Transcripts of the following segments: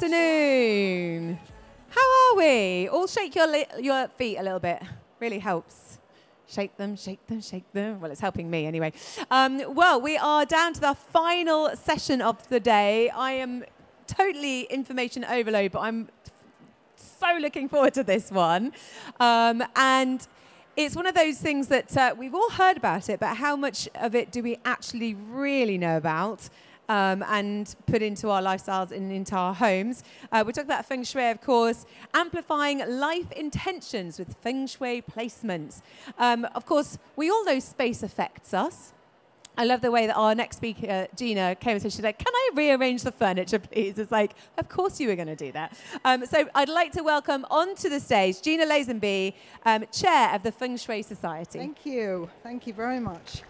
afternoon. How are we? All shake your, li- your feet a little bit. Really helps. Shake them, shake them, shake them. Well, it's helping me anyway. Um, well, we are down to the final session of the day. I am totally information overload, but I'm so looking forward to this one. Um, and it's one of those things that uh, we've all heard about it, but how much of it do we actually really know about? Um, and put into our lifestyles and into our homes. Uh, we talked about feng shui, of course, amplifying life intentions with feng shui placements. Um, of course, we all know space affects us. I love the way that our next speaker, Gina, came and said, she's like, can I rearrange the furniture, please? It's like, of course you were going to do that. Um, so I'd like to welcome onto the stage Gina Lazenby, um, Chair of the Feng Shui Society. Thank you. Thank you very much.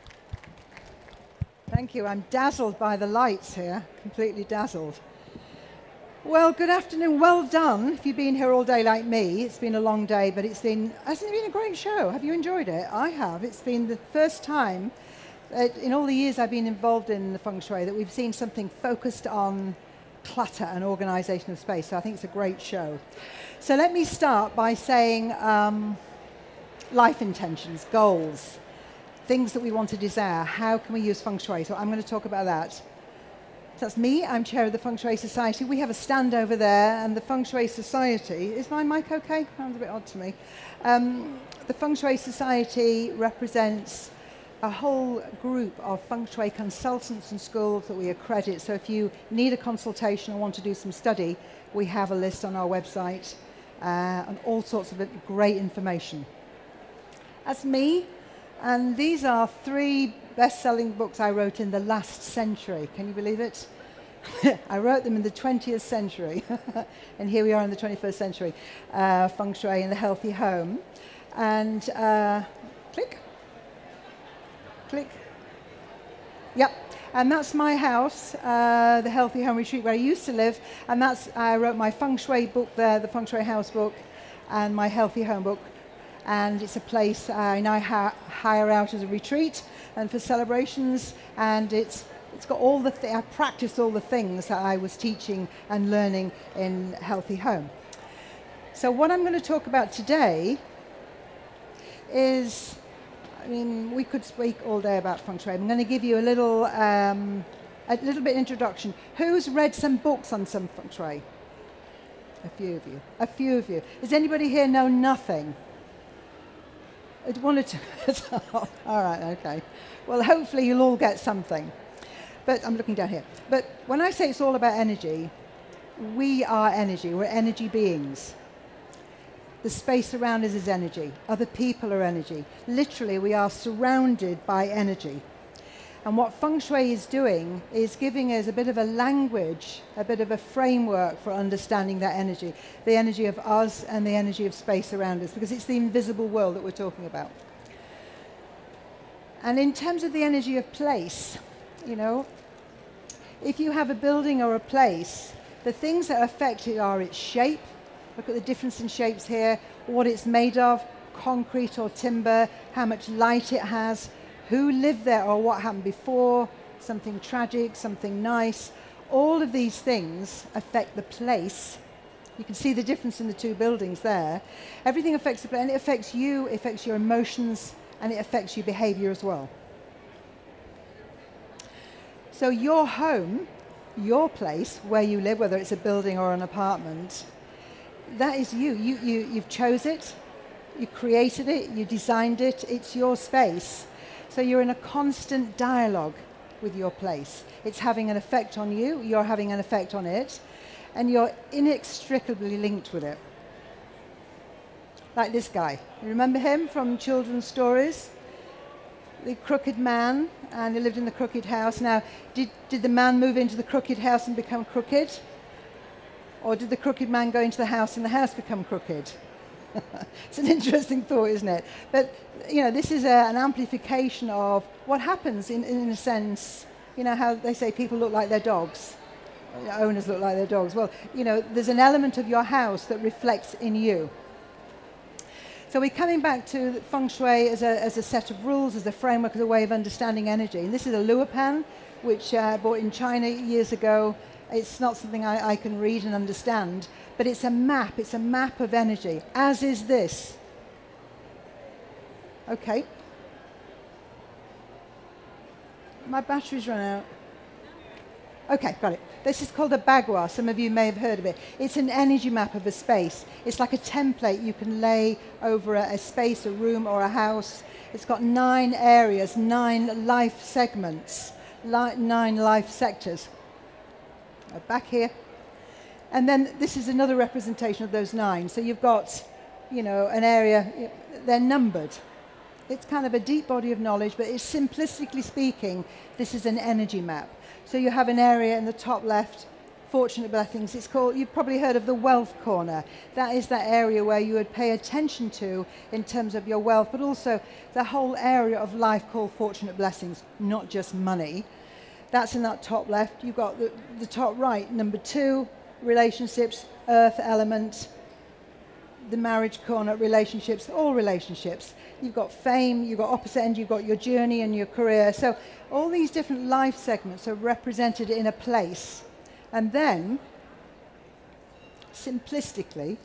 Thank you. I'm dazzled by the lights here, completely dazzled. Well, good afternoon. Well done. If you've been here all day like me, it's been a long day, but it's been hasn't it been a great show? Have you enjoyed it? I have. It's been the first time in all the years I've been involved in the feng shui that we've seen something focused on clutter and organization of space. So I think it's a great show. So let me start by saying um, life intentions, goals things that we want to desire. How can we use feng shui? So I'm going to talk about that. That's me. I'm chair of the Feng Shui Society. We have a stand over there, and the Feng Shui Society is my mic okay? Sounds a bit odd to me. Um, the Feng Shui Society represents a whole group of feng shui consultants and schools that we accredit. So if you need a consultation or want to do some study, we have a list on our website uh, and all sorts of great information. That's me. And these are three best selling books I wrote in the last century. Can you believe it? I wrote them in the 20th century, and here we are in the 21st century. Uh, Feng Shui and the Healthy Home. And uh, click, click. Yep, and that's my house, uh, the Healthy Home Retreat, where I used to live. And that's I wrote my Feng Shui book there, the Feng Shui House book, and my Healthy Home book, and it's a place I now hire out as a retreat and for celebrations, and it's it's got all the th- I practice all the things that I was teaching and learning in Healthy Home. So what I'm going to talk about today is, I mean, we could speak all day about feng shui. I'm going to give you a little um, a little bit introduction. Who's read some books on some feng shui? A few of you. A few of you. Does anybody here know nothing? I wanted to. all right, okay. Well, hopefully you'll all get something. But I'm looking down here. But when I say it's all about energy, we are energy. We're energy beings. The space around us is energy. Other people are energy. Literally, we are surrounded by energy. And what feng shui is doing is giving us a bit of a language, a bit of a framework for understanding that energy, the energy of us and the energy of space around us, because it's the invisible world that we're talking about. And in terms of the energy of place, you know, if you have a building or a place, the things that affect it are its shape. Look at the difference in shapes here, what it's made of, concrete or timber, how much light it has, who lived there or what happened before, something tragic, something nice. All of these things affect the place. You can see the difference in the two buildings there. Everything affects the place, and it affects you, it affects your emotions, and it affects your behavior as well. So, your home, your place where you live, whether it's a building or an apartment, that is you. you, you you've chose it, you created it, you designed it, it's your space. So you're in a constant dialogue with your place. It's having an effect on you, you're having an effect on it, and you're inextricably linked with it. Like this guy. You remember him from children's stories? The crooked man, and he lived in the crooked house. Now, did, did the man move into the crooked house and become crooked? Or did the crooked man go into the house and the house become crooked? it's an interesting thought, isn't it? But, you know, this is a, an amplification of what happens in, in a sense, you know, how they say people look like their dogs. Owners look like their dogs. Well, you know, there's an element of your house that reflects in you. So we're coming back to feng shui as a, as a set of rules, as a framework, as a way of understanding energy. And this is a luopan, which uh, I bought in China years ago. It's not something I, I can read and understand, but it's a map. It's a map of energy, as is this. Okay. My battery's run out. Okay, got it. This is called a bagua. Some of you may have heard of it. It's an energy map of a space. It's like a template you can lay over a, a space, a room, or a house. It's got nine areas, nine life segments, li- nine life sectors. Uh, back here. And then this is another representation of those nine. So you've got, you know, an area, they're numbered. It's kind of a deep body of knowledge, but it's simplistically speaking, this is an energy map. So you have an area in the top left, fortunate blessings. It's called, you've probably heard of the wealth corner. That is that area where you would pay attention to in terms of your wealth, but also the whole area of life called fortunate blessings, not just money. That's in that top left. You've got the, the top right, number two, relationships, earth element, the marriage corner, relationships, all relationships. You've got fame, you've got opposite end, you've got your journey and your career. So all these different life segments are represented in a place. And then, simplistically,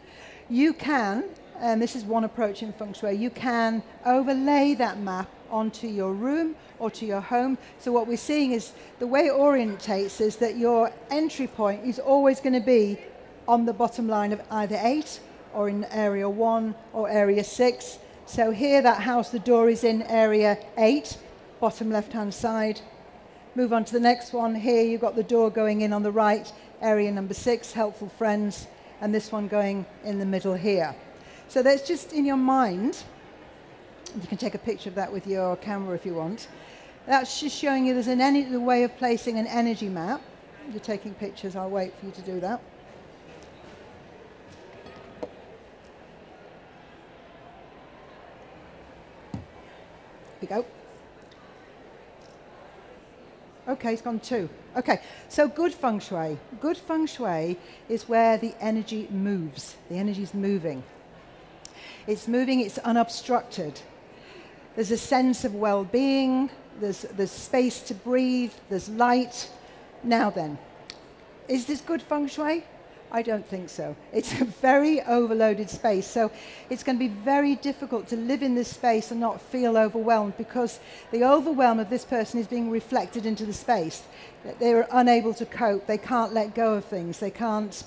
you can, and this is one approach in feng shui, you can overlay that map onto your room or to your home. So what we're seeing is the way it orientates is that your entry point is always going to be on the bottom line of either eight or in area one or area six. So here that house, the door is in area eight, bottom left-hand side. Move on to the next one. Here you've got the door going in on the right, area number six, helpful friends, and this one going in the middle here. So that's just in your mind. You can take a picture of that with your camera if you want. That's just showing you there's an energy, way of placing an energy map. You're taking pictures, I'll wait for you to do that. we go. Okay, it's gone two. Okay, so good feng shui. Good feng shui is where the energy moves. The energy is moving. It's moving, it's unobstructed. There's a sense of well being, there's, there's space to breathe, there's light. Now then, is this good feng shui? I don't think so. It's a very overloaded space. So it's going to be very difficult to live in this space and not feel overwhelmed because the overwhelm of this person is being reflected into the space. They're unable to cope. They can't let go of things. They can't,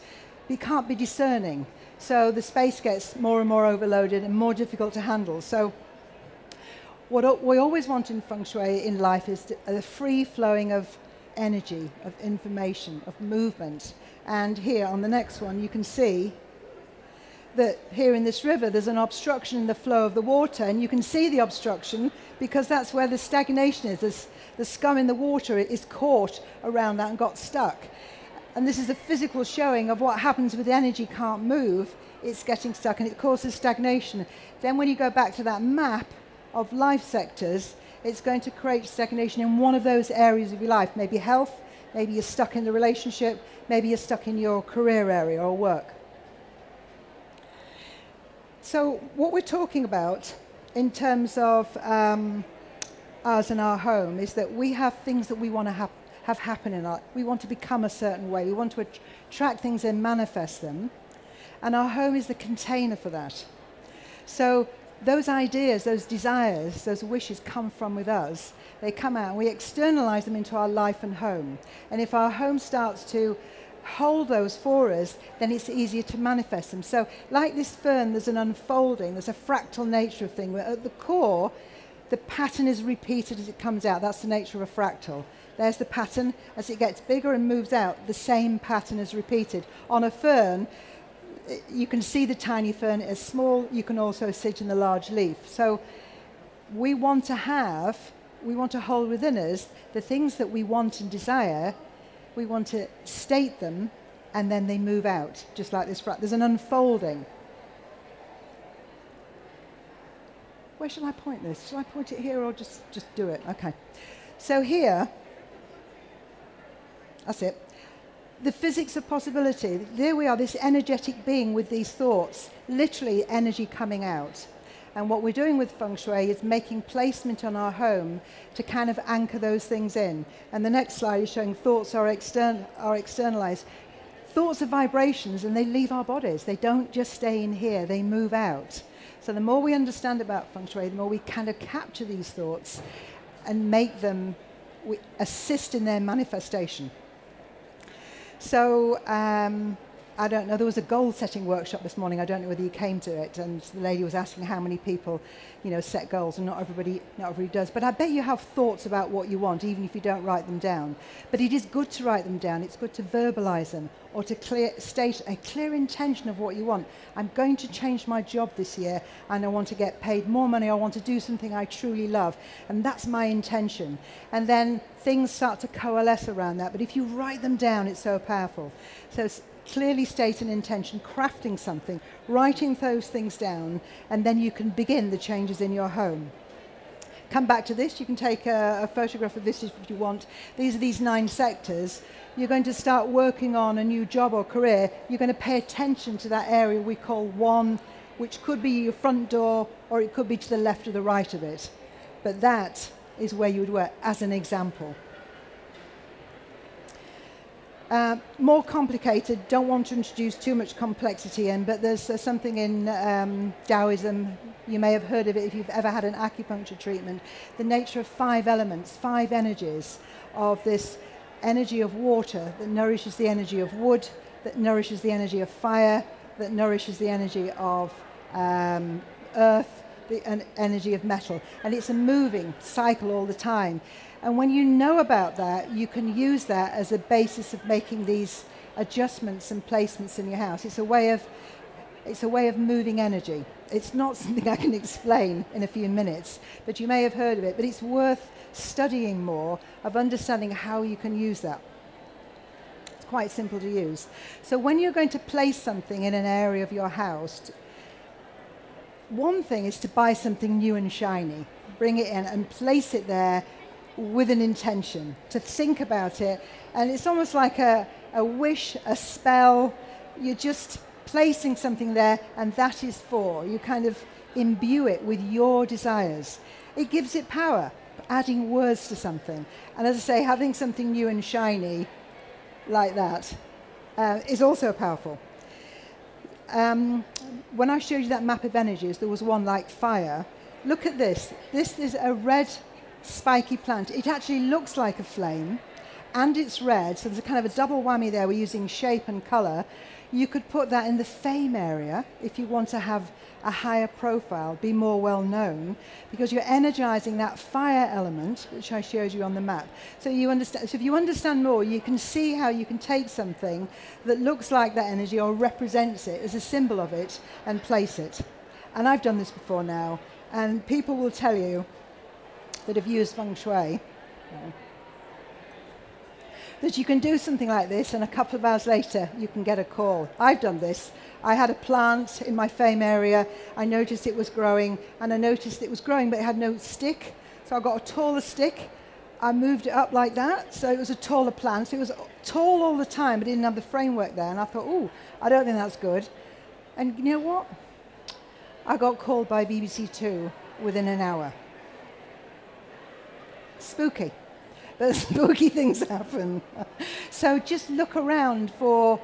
they can't be discerning. So the space gets more and more overloaded and more difficult to handle. So what we always want in feng shui in life is the free flowing of energy, of information, of movement. And here on the next one, you can see that here in this river, there's an obstruction in the flow of the water. And you can see the obstruction because that's where the stagnation is. There's, the scum in the water is caught around that and got stuck. And this is a physical showing of what happens with energy can't move. It's getting stuck and it causes stagnation. Then when you go back to that map of life sectors, it's going to create stagnation in one of those areas of your life, maybe health, maybe you're stuck in the relationship, maybe you're stuck in your career area or work. So, what we're talking about in terms of um, us and our home is that we have things that we want to have, have happen in our we want to become a certain way. We want to attract things and manifest them. And our home is the container for that. So those ideas, those desires, those wishes come from with us. They come out, we externalize them into our life and home. And if our home starts to hold those for us, then it's easier to manifest them. So, like this fern, there's an unfolding, there's a fractal nature of thing. Where at the core, the pattern is repeated as it comes out. That's the nature of a fractal. There's the pattern. As it gets bigger and moves out, the same pattern is repeated. On a fern, you can see the tiny fern as small, you can also sit in the large leaf. So we want to have, we want to hold within us the things that we want and desire, we want to state them, and then they move out, just like this. There's an unfolding. Where shall I point this? Shall I point it here or just, just do it? Okay. So here, that's it the physics of possibility. There we are, this energetic being with these thoughts, literally energy coming out. And what we're doing with feng shui is making placement on our home to kind of anchor those things in. And the next slide is showing thoughts are, extern- are externalized. Thoughts are vibrations and they leave our bodies. They don't just stay in here, they move out. So the more we understand about feng shui, the more we kind of capture these thoughts and make them we assist in their manifestation. So um, I don't know. There was a goal setting workshop this morning. I don't know whether you came to it, and the lady was asking how many people, you know, set goals, and not everybody, not everybody does. But I bet you have thoughts about what you want, even if you don't write them down. But it is good to write them down. It's good to verbalize them or to clear, state a clear intention of what you want. I'm going to change my job this year, and I want to get paid more money. I want to do something I truly love, and that's my intention. And then things start to coalesce around that. But if you write them down, it's so powerful. So clearly state an intention, crafting something, writing those things down, and then you can begin the changes in your home. Come back to this. You can take a, a, photograph of this if you want. These are these nine sectors. You're going to start working on a new job or career. You're going to pay attention to that area we call one, which could be your front door or it could be to the left or the right of it. But that is where you would work, as an example. Uh, more complicated, don't want to introduce too much complexity in, but there's uh, something in um, Taoism, you may have heard of it if you've ever had an acupuncture treatment, the nature of five elements, five energies of this energy of water that nourishes the energy of wood, that nourishes the energy of fire, that nourishes the energy of um, earth, the energy of metal. And it's a moving cycle all the time. And when you know about that, you can use that as a basis of making these adjustments and placements in your house. It's a way of, it's a way of moving energy. It's not something I can explain in a few minutes, but you may have heard of it. But it's worth studying more of understanding how you can use that. It's quite simple to use. So when you're going to place something in an area of your house, one thing is to buy something new and shiny, bring it in and place it there with an intention, to think about it. And it's almost like a, a wish, a spell. You're just placing something there, and that is for. You kind of imbue it with your desires. It gives it power, adding words to something. And as I say, having something new and shiny like that uh, is also powerful. Um, when I showed you that map of energies, there was one like fire. Look at this. This is a red spiky plant. It actually looks like a flame and it's red, so there's a kind of a double whammy there. We're using shape and color. You could put that in the fame area if you want to have a higher profile, be more well known, because you're energizing that fire element, which I showed you on the map. So you understand. So if you understand more, you can see how you can take something that looks like that energy or represents it as a symbol of it and place it. And I've done this before now, and people will tell you that have used feng shui. That you can do something like this, and a couple of hours later, you can get a call. I've done this. I had a plant in my fame area. I noticed it was growing, and I noticed it was growing, but it had no stick. So I got a taller stick. I moved it up like that, so it was a taller plant. So it was tall all the time, but it didn't have the framework there. And I thought, oh, I don't think that's good. And you know what? I got called by BBC Two within an hour spooky. But spooky things happen. so just look around for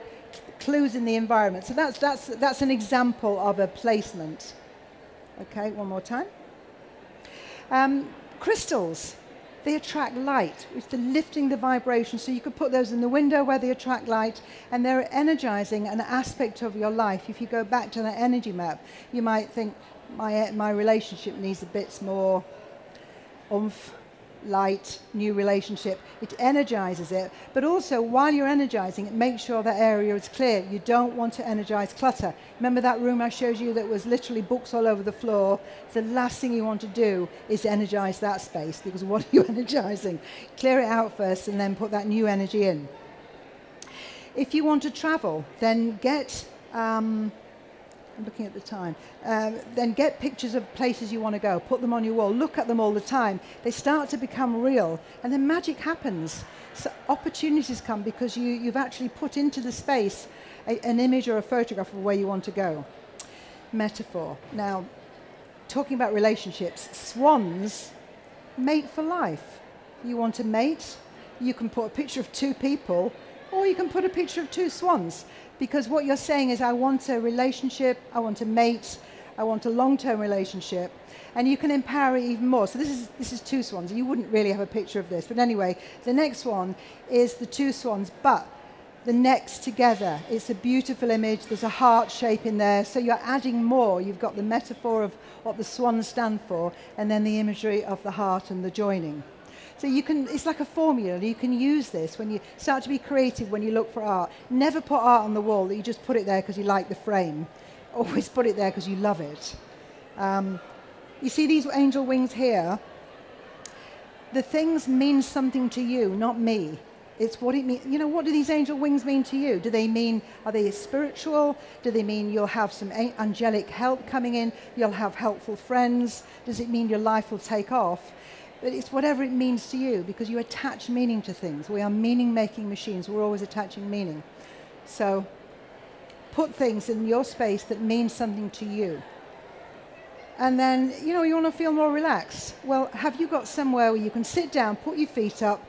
clues in the environment. So that's, that's, that's an example of a placement. Okay, one more time. Um, crystals, they attract light, which is lifting the vibration. So you could put those in the window where they attract light, and they're energizing an aspect of your life. If you go back to that energy map, you might think, my, my relationship needs a bit more oomph, light, new relationship. It energizes it. But also, while you're energizing it, make sure that area is clear. You don't want to energize clutter. Remember that room I showed you that was literally books all over the floor? The last thing you want to do is energize that space because what are you energizing? Clear it out first and then put that new energy in. If you want to travel, then get. Um, Looking at the time. Um, then get pictures of places you want to go, put them on your wall, look at them all the time. They start to become real, and then magic happens. So opportunities come because you, you've actually put into the space a, an image or a photograph of where you want to go. Metaphor. Now, talking about relationships, swans mate for life. You want to mate, you can put a picture of two people, or you can put a picture of two swans. Because what you're saying is, I want a relationship, I want a mate, I want a long term relationship. And you can empower even more. So this is, this is two swans. You wouldn't really have a picture of this. But anyway, the next one is the two swans, but the necks together. It's a beautiful image. There's a heart shape in there. So you're adding more. You've got the metaphor of what the swans stand for, and then the imagery of the heart and the joining. So you can, it's like a formula. You can use this when you start to be creative when you look for art. Never put art on the wall that you just put it there because you like the frame. Always put it there because you love it. Um, you see these angel wings here? The things mean something to you, not me. It's what it means. You know, what do these angel wings mean to you? Do they mean, are they spiritual? Do they mean you'll have some angelic help coming in? You'll have helpful friends? Does it mean your life will take off? But it's whatever it means to you because you attach meaning to things. We are meaning making machines. We're always attaching meaning. So put things in your space that mean something to you. And then, you know, you want to feel more relaxed. Well, have you got somewhere where you can sit down, put your feet up,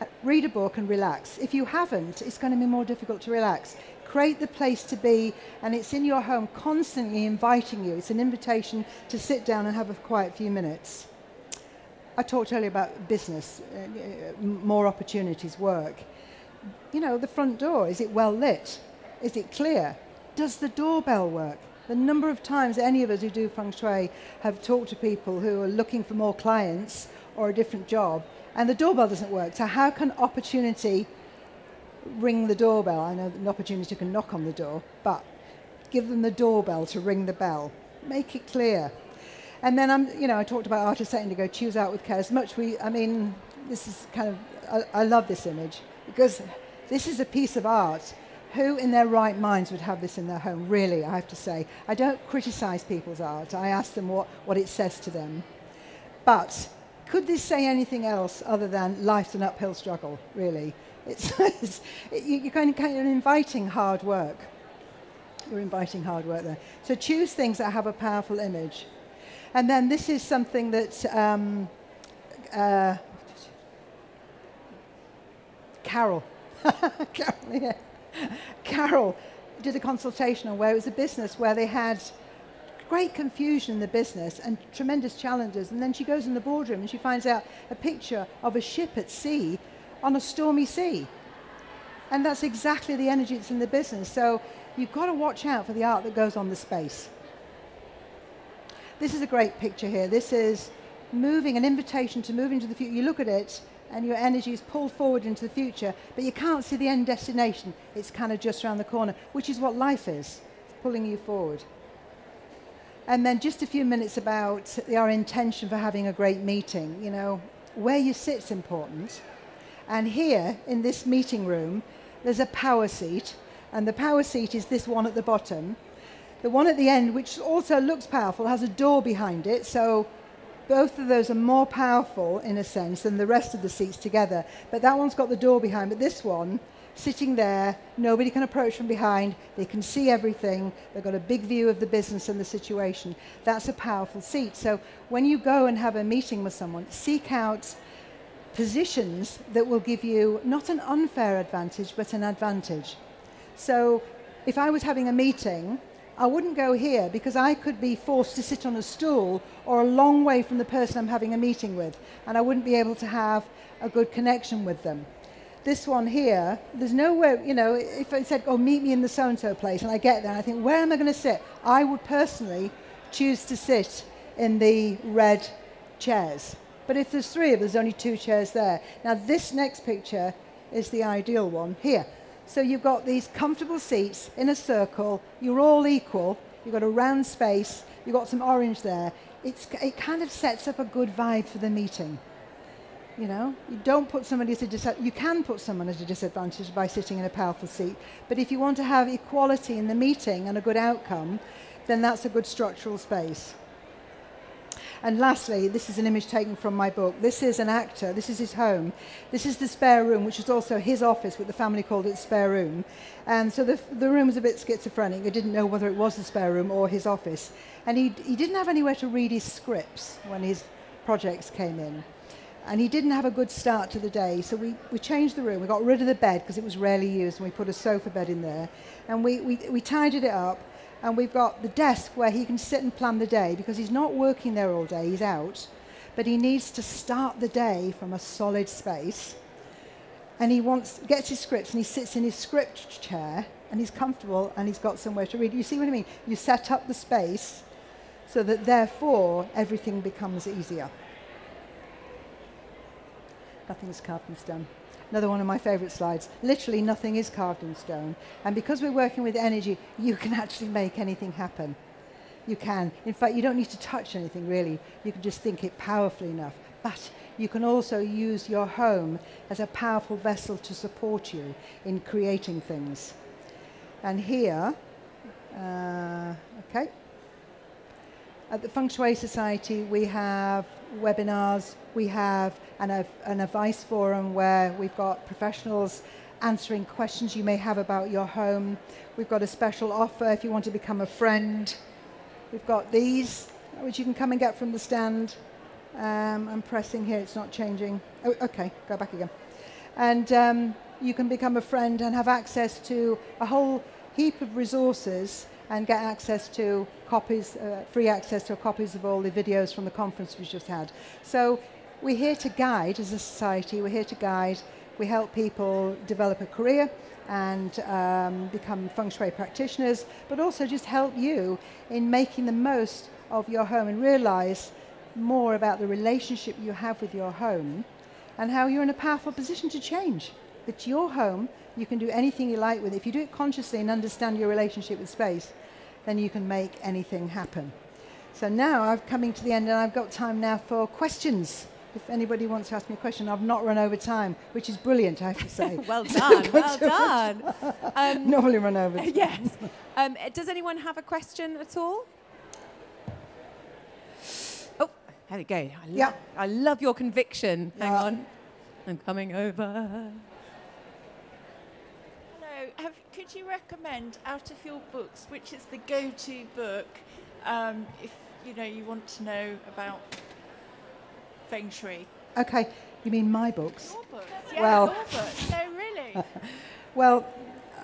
uh, read a book and relax. If you haven't, it's going to be more difficult to relax. Create the place to be, and it's in your home constantly inviting you. It's an invitation to sit down and have a quiet few minutes. I talked earlier about business, uh, more opportunities, work. You know, the front door, is it well lit? Is it clear? Does the doorbell work? The number of times any of us who do feng shui have talked to people who are looking for more clients or a different job, and the doorbell doesn't work. So how can opportunity ring the doorbell? I know that an opportunity can knock on the door, but give them the doorbell to ring the bell. Make it clear. And then I'm, you know, I talked about artists setting to go choose out with care. As much we, I mean, this is kind of, I, I love this image because this is a piece of art. Who in their right minds would have this in their home? Really, I have to say. I don't criticize people's art. I ask them what, what it says to them. But could this say anything else other than life's an uphill struggle, really? It's, it's you're kind of, kind of inviting hard work. You're inviting hard work there. So choose things that have a powerful image. And then this is something that um, uh, Carol, Carol, yeah. Carol did a consultation on where it was a business where they had great confusion in the business and tremendous challenges. And then she goes in the boardroom and she finds out a picture of a ship at sea on a stormy sea. And that's exactly the energy that's in the business. So you've got to watch out for the art that goes on the space. This is a great picture here. This is moving, an invitation to move into the future. You look at it and your energy is pulled forward into the future, but you can't see the end destination. It's kind of just around the corner, which is what life is. It's pulling you forward. And then just a few minutes about our intention for having a great meeting. You know, where you sit is important. And here in this meeting room, there's a power seat. And the power seat is this one at the bottom. The one at the end, which also looks powerful, has a door behind it. So both of those are more powerful, in a sense, than the rest of the seats together. But that one's got the door behind. But this one sitting there, nobody can approach from behind, they can see everything, they've got a big view of the business and the situation. That's a powerful seat. So when you go and have a meeting with someone, seek out positions that will give you not an unfair advantage, but an advantage. So if I was having a meeting, I wouldn't go here because I could be forced to sit on a stool or a long way from the person I'm having a meeting with, and I wouldn't be able to have a good connection with them this one here, there's nowhere, you know, if I said, oh, meet me in the so and so place, and I get there, and I think, where am I going to sit? I would personally choose to sit in the red chairs. But if there's three of us, there's only two chairs there. Now, this next picture is the ideal one here. So you've got these comfortable seats in a circle, you're all equal, you've got a round space, you've got some orange there. It's, it kind of sets up a good vibe for the meeting. You know, you don't put somebody at a disadvantage. You can put someone at a disadvantage by sitting in a powerful seat. But if you want to have equality in the meeting and a good outcome, then that's a good structural space. And lastly, this is an image taken from my book. This is an actor. This is his home. This is the spare room, which is also his office, but the family called it spare room. And so the, the room was a bit schizophrenic. I didn't know whether it was the spare room or his office. And he, he didn't have anywhere to read his scripts when his projects came in. And he didn't have a good start to the day. So we, we changed the room. We got rid of the bed because it was rarely used, and we put a sofa bed in there. And we, we, we tidied it up and we've got the desk where he can sit and plan the day because he's not working there all day, he's out, but he needs to start the day from a solid space. And he wants gets his scripts and he sits in his script chair and he's comfortable and he's got somewhere to read. You see what I mean? You set up the space so that therefore everything becomes easier. Nothing's carved in stone. Another one of my favorite slides. Literally, nothing is carved in stone. And because we're working with energy, you can actually make anything happen. You can. In fact, you don't need to touch anything really. You can just think it powerfully enough. But you can also use your home as a powerful vessel to support you in creating things. And here, uh, okay, at the Feng Shui Society, we have webinars, we have an, an advice forum where we've got professionals answering questions you may have about your home. We've got a special offer if you want to become a friend. We've got these, which you can come and get from the stand. Um, I'm pressing here, it's not changing. Oh, okay, go back again. And um, you can become a friend and have access to a whole heap of resources and get access to copies, uh, free access to copies of all the videos from the conference we just had. So we're here to guide as a society, we're here to guide, we help people develop a career and um, become feng shui practitioners, but also just help you in making the most of your home and realize more about the relationship you have with your home and how you're in a powerful position to change. It's your home, you can do anything you like with it. If you do it consciously and understand your relationship with space, then you can make anything happen. So now I'm coming to the end and I've got time now for questions. If anybody wants to ask me a question, I've not run over time, which is brilliant, I have to say. well done, well done. Um, Normally run over. yes. Um, does anyone have a question at all? Oh, there we go. I, lo- yeah. I love your conviction. Hang on. I'm coming over. Hello. Have, could you recommend out of your books which is the go-to book um, if you know you want to know about feng shui? Okay, you mean my books? Your books, yeah, well, your books. No, really. well,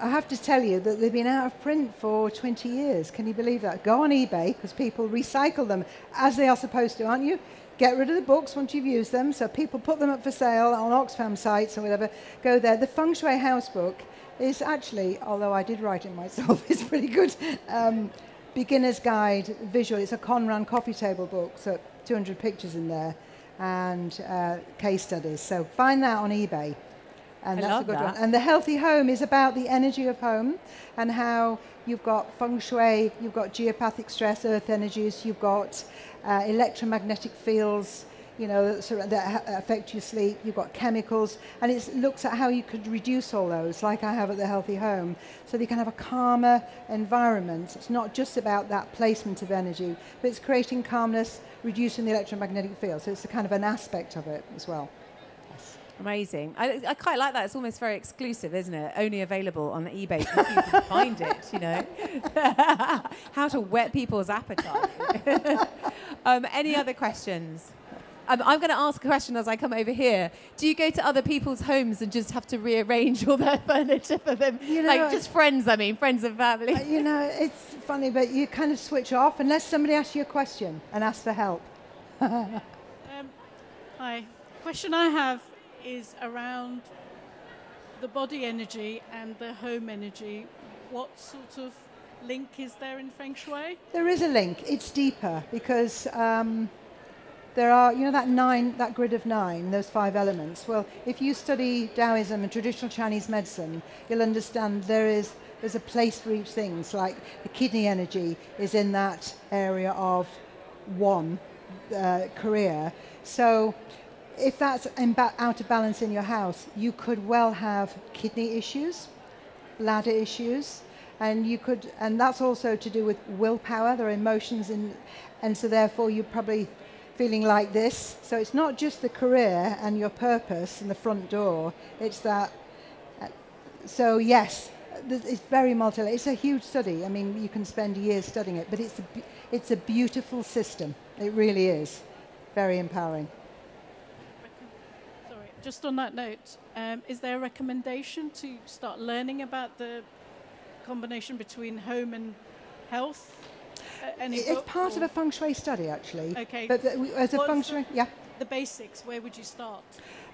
I have to tell you that they've been out of print for 20 years. Can you believe that? Go on eBay because people recycle them as they are supposed to, aren't you? Get rid of the books once you've used them. So people put them up for sale on Oxfam sites or whatever. Go there. The Feng Shui House book is actually, although I did write it myself, it's pretty good. Um, beginner's guide visual. It's a Conran coffee table book, so 200 pictures in there and uh, case studies. So find that on eBay. And I that's a good that. one. And the healthy home is about the energy of home and how you've got feng shui, you've got geopathic stress, earth energies, you've got uh, electromagnetic fields, you know, that affect your sleep. You've got chemicals, and it looks at how you could reduce all those, like I have at the Healthy Home, so that you can have a calmer environment. It's not just about that placement of energy, but it's creating calmness, reducing the electromagnetic field. So it's a kind of an aspect of it as well. Amazing. I, I, quite like that. It's almost very exclusive, isn't it? Only available on eBay so you can find it, you know. How to whet people's appetite. um, any other questions? Um, I'm going to ask a question as I come over here. Do you go to other people's homes and just have to rearrange all their furniture for them? You know, like just friends, I mean, friends and family. Uh, you know, it's funny, but you kind of switch off unless somebody asks you a question and asks for help. um, hi. Question I have is around the body energy and the home energy. What sort of link is there in Feng Shui? There is a link. It's deeper because. Um, there are, you know, that nine, that grid of nine, those five elements. Well, if you study Taoism and traditional Chinese medicine, you'll understand there is there's a place for each thing. It's like the kidney energy is in that area of one uh, career. So if that's out of balance in your house, you could well have kidney issues, bladder issues, and you could, and that's also to do with willpower. There are emotions in, and so therefore you probably feeling like this. So it's not just the career and your purpose and the front door. It's that. Uh, so yes, it's very multi. It's a huge study. I mean, you can spend years studying it, but it's a, it's a beautiful system. It really is. Very empowering. Sorry, just on that note, um, is there a recommendation to start learning about the combination between home and health? Any It's book part of a feng shui study, actually. Okay. But we- as a What's feng the- shui, yeah. the basics. Where would you start?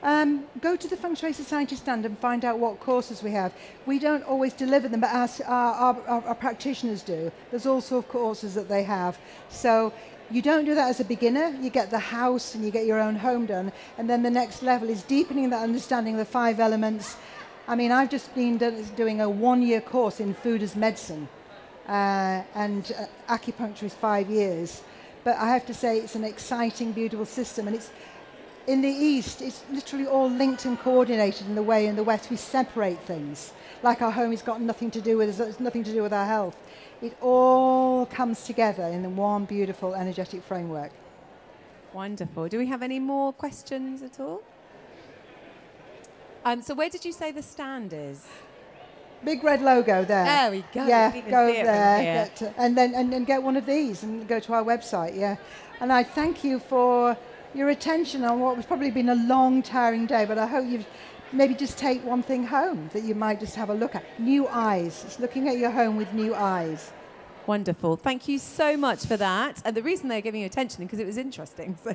Um, go to the Feng Shui Society stand and find out what courses we have. We don't always deliver them, but our, our, our, our practitioners do. There's also courses that they have. So you don't do that as a beginner. You get the house and you get your own home done. And then the next level is deepening that understanding of the five elements. I mean, I've just been doing a one year course in food as medicine, uh, and uh, acupuncture is five years. But I have to say, it's an exciting, beautiful system, and it's in the East, it's literally all linked and coordinated in the way in the West we separate things. Like our home has got nothing to do with us, it's nothing to do with our health. It all comes together in the one beautiful energetic framework. Wonderful. Do we have any more questions at all? Um, so where did you say the stand is? Big red logo there. There we go. Yeah, You can even go from there, get, and then and, and get one of these and go to our website. Yeah, and I thank you for your attention on what was probably been a long, tiring day. But I hope you've maybe just take one thing home that you might just have a look at. New eyes. It's looking at your home with new eyes. Wonderful. Thank you so much for that. And the reason they're giving you attention because it was interesting.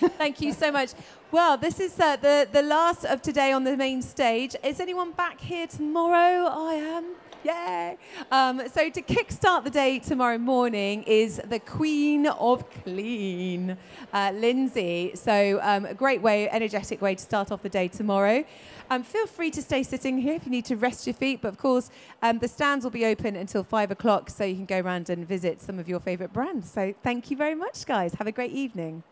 So thank you so much. Well, this is uh, the, the last of today on the main stage. Is anyone back here tomorrow? I am. Yay! Um, so to kickstart the day tomorrow morning is the Queen of Clean, uh, Lynsey. So um, a great way, energetic way to start off the day tomorrow. Um, feel free to stay sitting here if you need to rest your feet. But of course, um, the stands will be open until five o'clock, so you can go around and visit some of your favourite brands. So thank you very much, guys. Have a great evening.